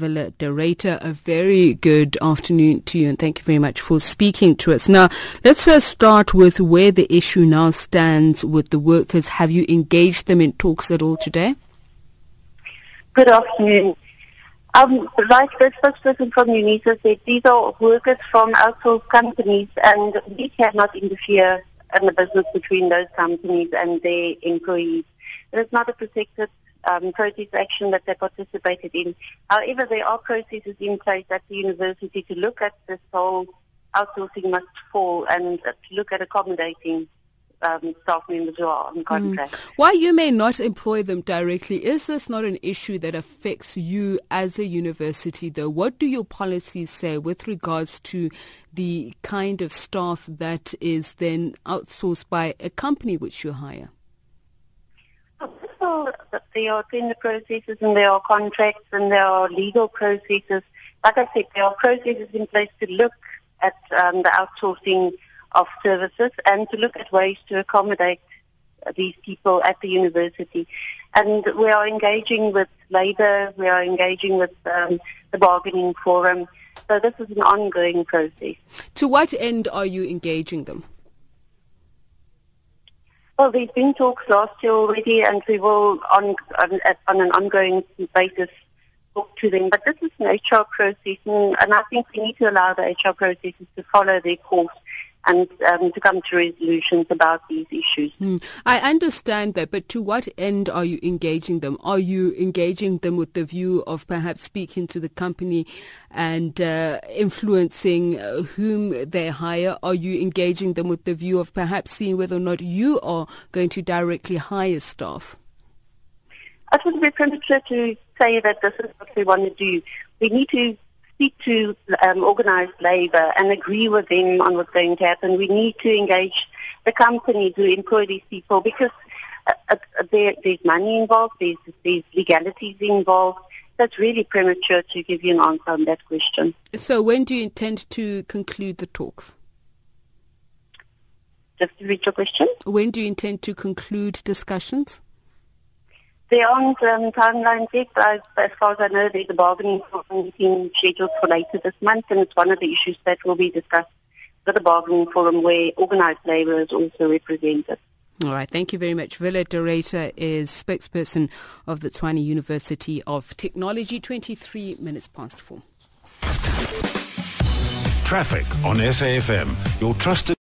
Willa de Ruyter, a very good afternoon to you and thank you very much for speaking to us. Now, let's first start with where the issue now stands with the workers. Have you engaged them in talks at all today? Good afternoon. Um, like the spokesperson from UNISA said, these are workers from outsourced companies and we cannot interfere in the business between those companies and their employees. It is not a protected um, protest action that they participated in. However, there are processes in place at the university to look at this whole outsourcing must fall and to look at accommodating um, staff members who are on contract. Mm. Why you may not employ them directly, is this not an issue that affects you as a university though? What do your policies say with regards to the kind of staff that is then outsourced by a company which you hire? There are tender processes and there are contracts and there are legal processes. Like I said, there are processes in place to look at um, the outsourcing of services and to look at ways to accommodate these people at the university. And we are engaging with labour, we are engaging with um, the bargaining forum. So this is an ongoing process. To what end are you engaging them? Well, there's been talks last year already, and we will, on, on, on an ongoing basis, talk to them. But this is an HR process, and, and I think we need to allow the HR processes to follow their course and um, to come to resolutions about these issues. Hmm. I understand that, but to what end are you engaging them? Are you engaging them with the view of perhaps speaking to the company and uh, influencing uh, whom they hire? Are you engaging them with the view of perhaps seeing whether or not you are going to directly hire staff? I would be premature to say that this is what we want to do. We need to speak to um, organized labor and agree with them on what's going to happen. We need to engage the company to employ these people because uh, uh, there, there's money involved, there's, there's legalities involved. That's really premature to give you an answer on that question. So when do you intend to conclude the talks? Just to read your question. When do you intend to conclude discussions? There aren't um, timelines yet, but as far as I know, there's a bargaining meeting scheduled for later this month, and it's one of the issues that will be discussed with the bargaining forum where organised labour is also represented. All right, thank you very much. Willa de Ruyter is spokesperson of the Tshwane University of Technology, 23 minutes past four. Traffic on SAFM, your trusted